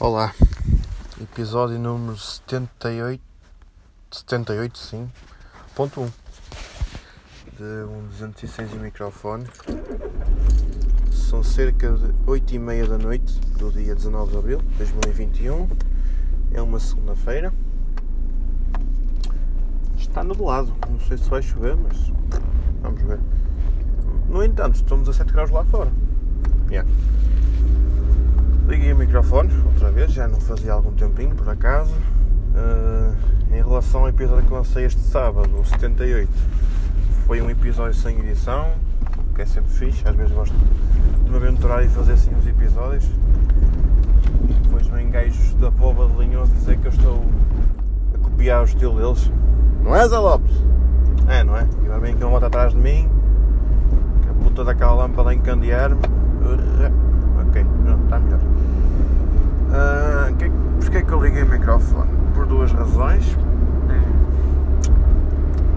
Olá, episódio número 78, 78 sim, ponto 1 de um 206 de microfone. São cerca de 8 e meia da noite do dia 19 de Abril de 2021. É uma segunda-feira. Está nublado, não sei se vai chover, mas vamos ver. No entanto, estamos a 7 graus lá fora. Yeah. Liguei o microfone outra vez, já não fazia algum tempinho por acaso. Uh, em relação ao episódio que lancei este sábado, o 78, foi um episódio sem edição, que é sempre fixe, às vezes gosto de me aventurar e fazer assim uns episódios. E depois vem gajos da pova de Linhoso dizer que eu estou a copiar o estilo deles. Não é, Zé Lopes? É, não é? E agora vem aqui uma moto atrás de mim, que a puta daquela lâmpada a encandear-me. Ok, não, está melhor. Uh, que, Porquê é que eu liguei o microfone? Por duas razões.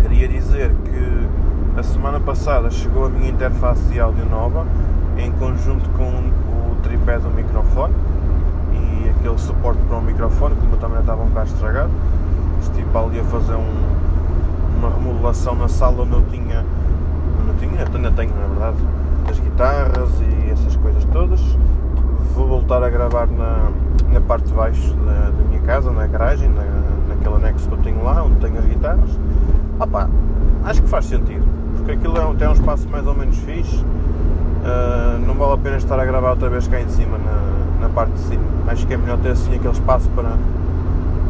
Queria dizer que a semana passada chegou a minha interface de áudio nova em conjunto com o tripé do microfone e aquele suporte para o microfone, como também estava um bocado estragado. Estive ali a fazer um, uma remodelação na sala onde eu tinha, onde eu tinha, ainda tenho na verdade, as guitarras e essas coisas todas. Vou voltar a gravar na, na parte de baixo da, da minha casa, na garagem, na, naquele anexo que eu tenho lá, onde tenho as guitarras. Opa, acho que faz sentido, porque aquilo é, tem um espaço mais ou menos fixe. Uh, não vale a pena estar a gravar outra vez cá em cima, na, na parte de cima. Acho que é melhor ter assim aquele espaço para,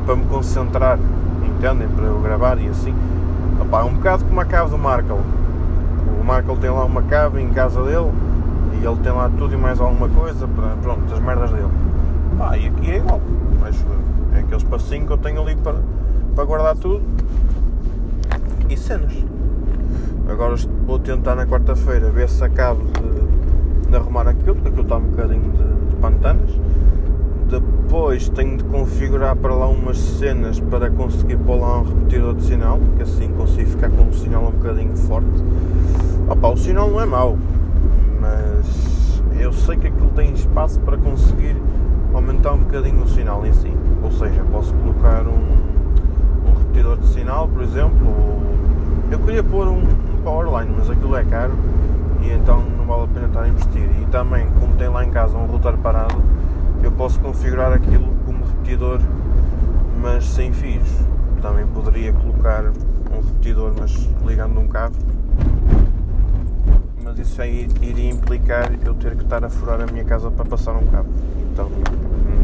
para me concentrar, entendem? Para eu gravar e assim. Opa, é um bocado como a cave do Markel. O Markel tem lá uma cave em casa dele e ele tem lá tudo e mais alguma coisa para, pronto, as merdas dele. Pá, e aqui é igual, mas é aquele espacinho que eu tenho ali para, para guardar tudo e cenas. Agora vou tentar na quarta-feira ver se acabo de, de, arrumar aquilo, porque aquilo está um bocadinho de, de pantanas. Depois tenho de configurar para lá umas cenas para conseguir pôr lá um repetidor de sinal, que assim consigo ficar com um sinal um bocadinho forte. Opa, o sinal não é mau, eu sei que aquilo tem espaço para conseguir aumentar um bocadinho o sinal em si. Ou seja, posso colocar um, um repetidor de sinal, por exemplo. Eu queria pôr um, um powerline, mas aquilo é caro e então não vale a pena estar a investir. E também, como tem lá em casa um router parado, eu posso configurar aquilo como repetidor, mas sem fios. Também poderia colocar um repetidor, mas ligando um cabo. Mas isso aí iria implicar eu ter que estar a furar a minha casa para passar um cabo. Então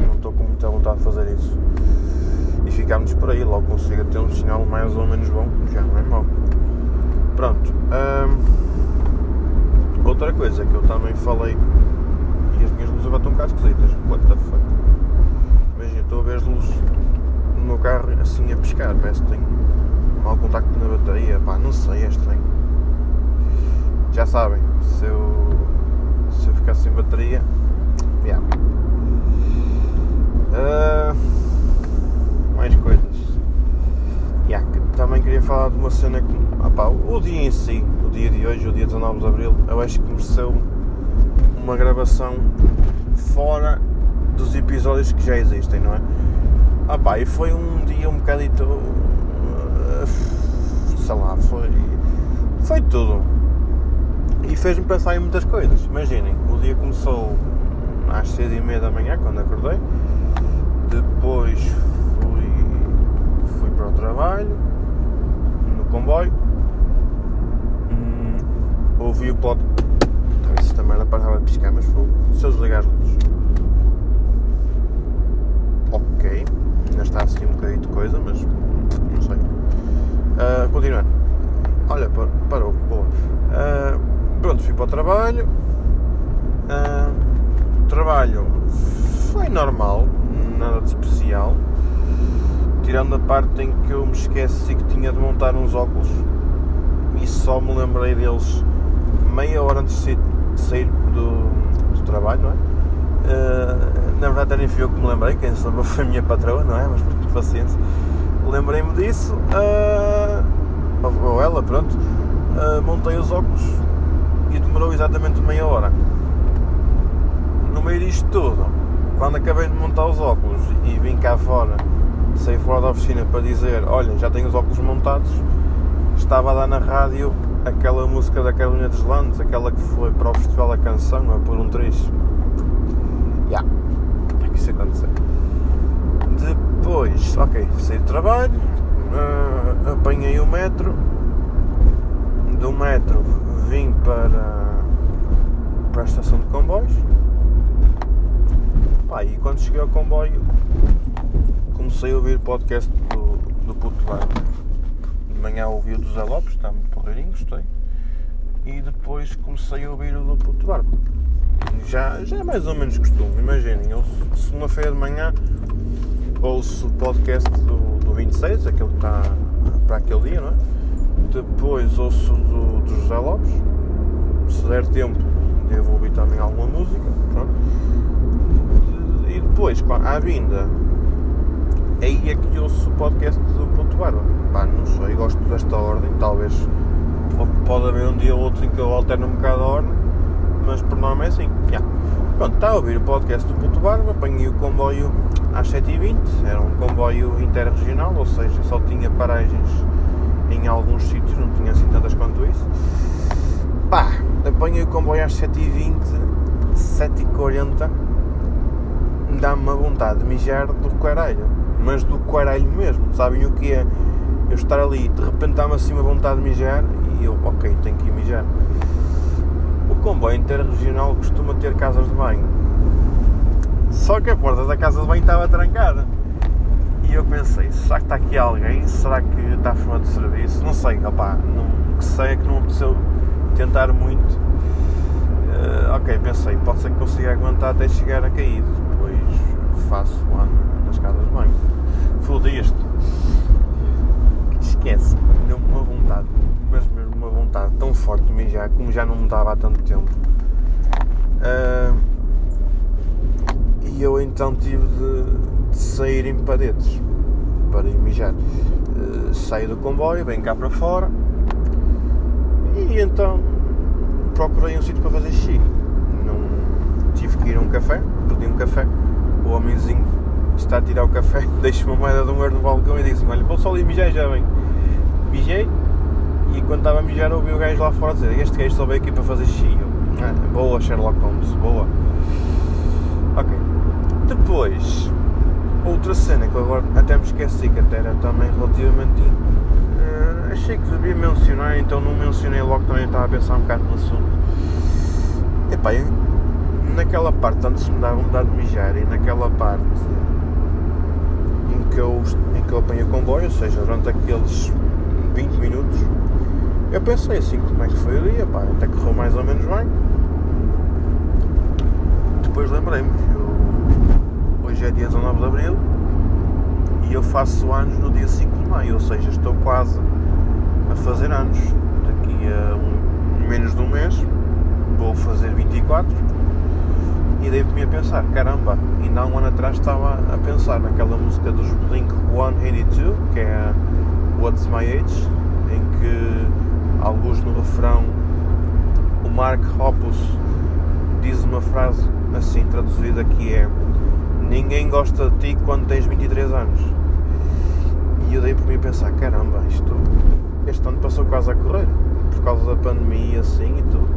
não estou com muita vontade de fazer isso. E ficámos por aí, logo consigo ter um sinal mais ou menos bom, já não é mau. Pronto. Hum, outra coisa que eu também falei, e as minhas luzes agora estão um bocado esquisitas. What the fuck? Imagina, estou a ver as luzes no meu carro assim a piscar, parece que tenho mau contacto na bateria, pá, não sei, é estranho. Já sabem, se eu, se eu ficar sem bateria, yeah. Uh, mais coisas. Yeah, também queria falar de uma cena que. Opa, o dia em si, o dia de hoje, o dia 19 de Abril, eu acho que mereceu uma gravação fora dos episódios que já existem, não é? Opa, e foi um dia um bocadito. Uh, sei lá, foi. Foi tudo. E fez-me pensar em muitas coisas. Imaginem, o dia começou às 6 e meia da manhã, quando acordei. Depois fui, fui para o trabalho, no comboio. Hum, ouvi o. Talvez esta merda parava de piscar, mas foi. Se eu desligar as. Ok. Ainda está assim um bocadinho de coisa, mas não sei. Uh, continuando. Olha, parou. Boa. Uh, para o trabalho. Uh, trabalho foi normal, nada de especial. Tirando a parte em que eu me esqueci que tinha de montar uns óculos e só me lembrei deles meia hora antes de sair do, do trabalho, não é? Uh, na verdade, nem fui eu que me lembrei, quem se lembrou foi a minha patroa, não é? Mas por paciência. Lembrei-me disso, uh, ou ela, pronto. Uh, montei os óculos e demorou exatamente meia hora. No meio disto tudo, quando acabei de montar os óculos e vim cá fora, saí fora da oficina para dizer, olha, já tenho os óculos montados, estava dar na rádio aquela música da Carolina dos Landes, aquela que foi para o Festival da Canção, a por um trecho. Ya, yeah. é que isso aconteceu. Depois, ok, saí do trabalho, uh, apanhei o metro, do metro vim para, para a estação de comboios. E quando cheguei ao comboio comecei a ouvir o podcast do, do Puto Barba. De manhã ouvi o do Zé Lopes, está muito porreirinho, gostei. E depois comecei a ouvir o do Puto Barba. Já, já é mais ou menos costume, imaginem, eu segunda-feira de manhã ouço o podcast do, do 26, aquele que está para aquele dia, não é? Depois ouço do, do José Lopes. Se der tempo, devo ouvir também alguma música. Pronto. E depois, à vinda, aí é que ouço o podcast do Ponto Barba. Pá, não sei, gosto desta ordem. Talvez pode haver um dia ou outro em que eu alterno um bocado a ordem, mas por nome é assim. Yeah. Pronto, está a ouvir o podcast do Ponto Barba, apanhei o comboio às 7h20, era um comboio interregional, ou seja, só tinha paragens em alguns sítios, não tinha assim tantas quanto isso. Pá, apanhei o comboio às 7h20, 7h40, dá-me uma vontade de mijar do caralho, mas do caralho mesmo, sabem o que é? Eu estar ali, de repente dá-me assim uma vontade de mijar e eu, ok, tenho que ir mijar. O comboio interregional costuma ter casas de banho, só que a porta da casa de banho estava trancada. E eu pensei, será que está aqui alguém? Será que está fora de serviço? Não sei, opá, não, que sei é que não apeteceu tentar muito. Uh, ok, pensei, pode ser que consiga aguentar até chegar a cair. Faço ano das casas de banho. Fodi-este. Esquece, deu-me uma vontade, mas mesmo uma vontade tão forte de mijar como já não me dava há tanto tempo. Uh, e eu então tive de de sair em paredes para ir mijar. Uh, saio do comboio, venho cá para fora e então procurei um sítio para fazer xixi. Não tive que ir a um café, pedi um café. O homenzinho está a tirar o café, deixa uma moeda de um euro no balcão e disse: Olha, vou só ali mijar já vem. Mijei e quando estava a mijar ouvi o gajo lá fora dizer: Este gajo só veio aqui para fazer xixi. ah, boa, Sherlock Holmes, boa. Ok. Depois Outra cena que agora até me esqueci que até era também relativamente. Uh, achei que devia mencionar, então não mencionei logo também estava a pensar um bocado no assunto. Epá, eu, naquela parte antes de me dar vontade de mijar e naquela parte em que eu, em que eu apanhei o comboio, ou seja, durante aqueles 20 minutos, eu pensei assim como é que foi o dia, pá, até correu mais ou menos bem. Depois lembrei-me, hoje é dia 19 de Abril e eu faço anos no dia 5 de Maio, ou seja, estou quase a fazer anos. Daqui a um, menos de um mês vou fazer 24 e devo-me a pensar, caramba, ainda há um ano atrás estava a pensar naquela música dos Blink 182, que é What's My Age, em que alguns no refrão o Mark Hoppus diz uma frase assim traduzida que é ninguém gosta de ti quando tens 23 anos. E eu dei por mim a pensar, caramba, isto este ano passou quase a correr, por causa da pandemia assim e tudo.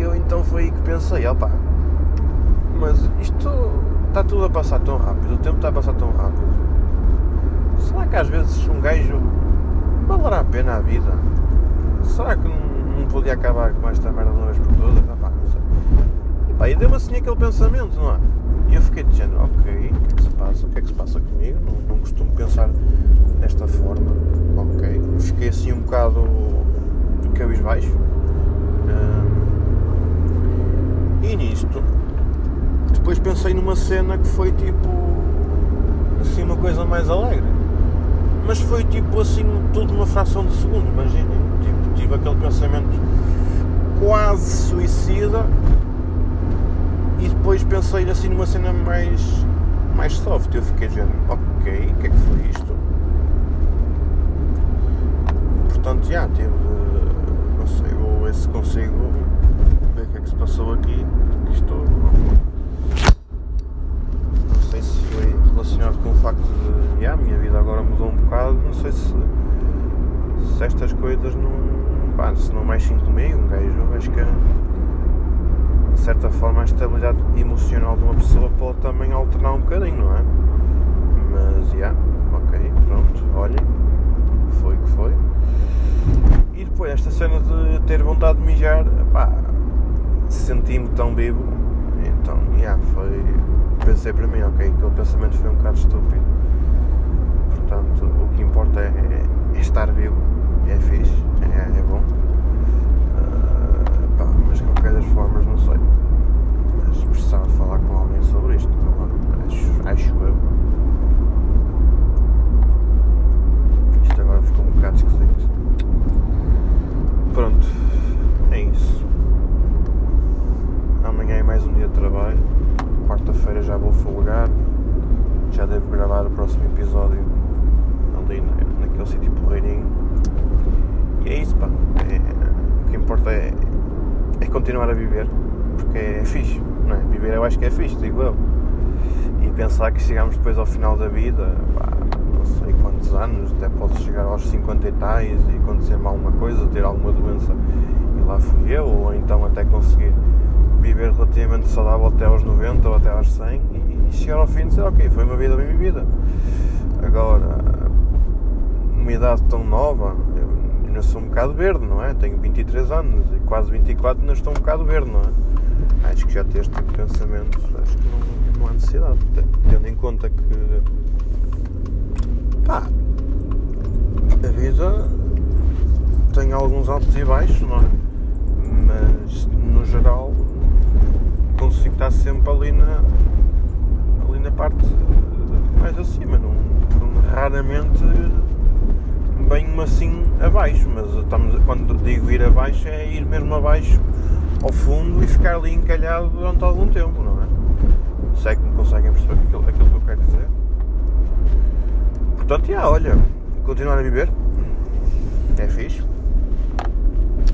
E eu então foi aí que pensei, opá, mas isto está tudo a passar tão rápido, o tempo está a passar tão rápido. Será que às vezes um gajo valerá a pena a vida? Será que não, não podia acabar com esta merda de uma vez por todas? Opá, não sei. Pá, e deu-me assim aquele pensamento, não é? E eu fiquei dizendo, ok, o que é que se passa? O que é que se passa comigo? Não, não costumo pensar desta forma, ok. Fiquei assim um bocado cabisbaixo. Um, e nisto, depois pensei numa cena que foi tipo, assim, uma coisa mais alegre. Mas foi tipo assim, tudo numa fração de segundo, imaginem. Tipo, tive aquele pensamento quase suicida e depois pensei assim numa cena mais, mais soft. Eu fiquei dizendo, ok, o que é que foi isto? Portanto, já tive de, não sei, é que se passou aqui, porque isto não, não sei se foi relacionado com o facto de yeah, a minha vida agora mudou um bocado, não sei se, se estas coisas não, pá, se não mexem comigo, um gajo, acho que de certa forma a estabilidade emocional de uma pessoa pode também alternar um bocadinho, não é? Mas, yeah, ok, pronto, olhem, foi o que foi. E depois, esta cena de ter vontade de mijar, pá, senti-me tão vivo, então, yeah, foi. Pensei para mim, ok, aquele pensamento foi um bocado estúpido. Portanto, o que importa é, é, é estar vivo, é fixe, é, é bom. Uh, pá, mas de qualquer das formas, não sei. Mas precisava de falar com alguém sobre isto, não acho, acho eu. Isto agora ficou um bocado esquisito. Pronto, é isso. Amanhã é mais um dia de trabalho. Quarta-feira já vou folgar. Já devo gravar o próximo episódio ali naquele sítio porreirinho. E é isso, pá. É, o que importa é, é continuar a viver. Porque é fixe, não é? Viver eu acho que é fixe, digo eu. E pensar que chegamos depois ao final da vida, pá, não sei quantos anos, até posso chegar aos 50 e tais e acontecer-me alguma coisa, ter alguma doença e lá fui eu, ou então até conseguir viver relativamente saudável até aos 90 ou até aos 100 e chegar ao fim e dizer, ok, foi uma vida bem vivida. Agora, uma idade tão nova, ainda sou um bocado verde, não é? Tenho 23 anos e quase 24 ainda estou um bocado verde, não é? Acho que já ter este tipo de pensamentos, acho que não, não há necessidade, tendo em conta que pá, a vida tem alguns altos e baixos, não é? Mas no geral consigo estar sempre ali na, ali na parte mais acima, não, raramente bem assim abaixo, mas estamos, quando digo ir abaixo é ir mesmo abaixo ao fundo e ficar ali encalhado durante algum tempo, não é? Se é que me conseguem perceber aquilo, aquilo que eu quero dizer. Portanto, já, olha, continuar a viver é fixe.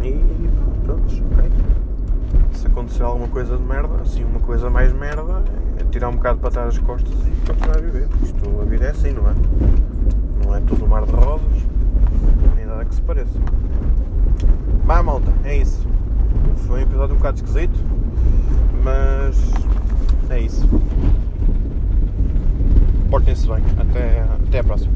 E pronto, ok. Se acontecer alguma coisa de merda, assim, uma coisa mais merda, é tirar um bocado para trás as costas e continuar a viver. Isto, a vida é assim, não é? Não é tudo mar de rosas, nada que se pareça. Vá, malta, é isso. Foi um episódio um bocado esquisito, mas é isso. Portem-se bem. Até, até a próxima.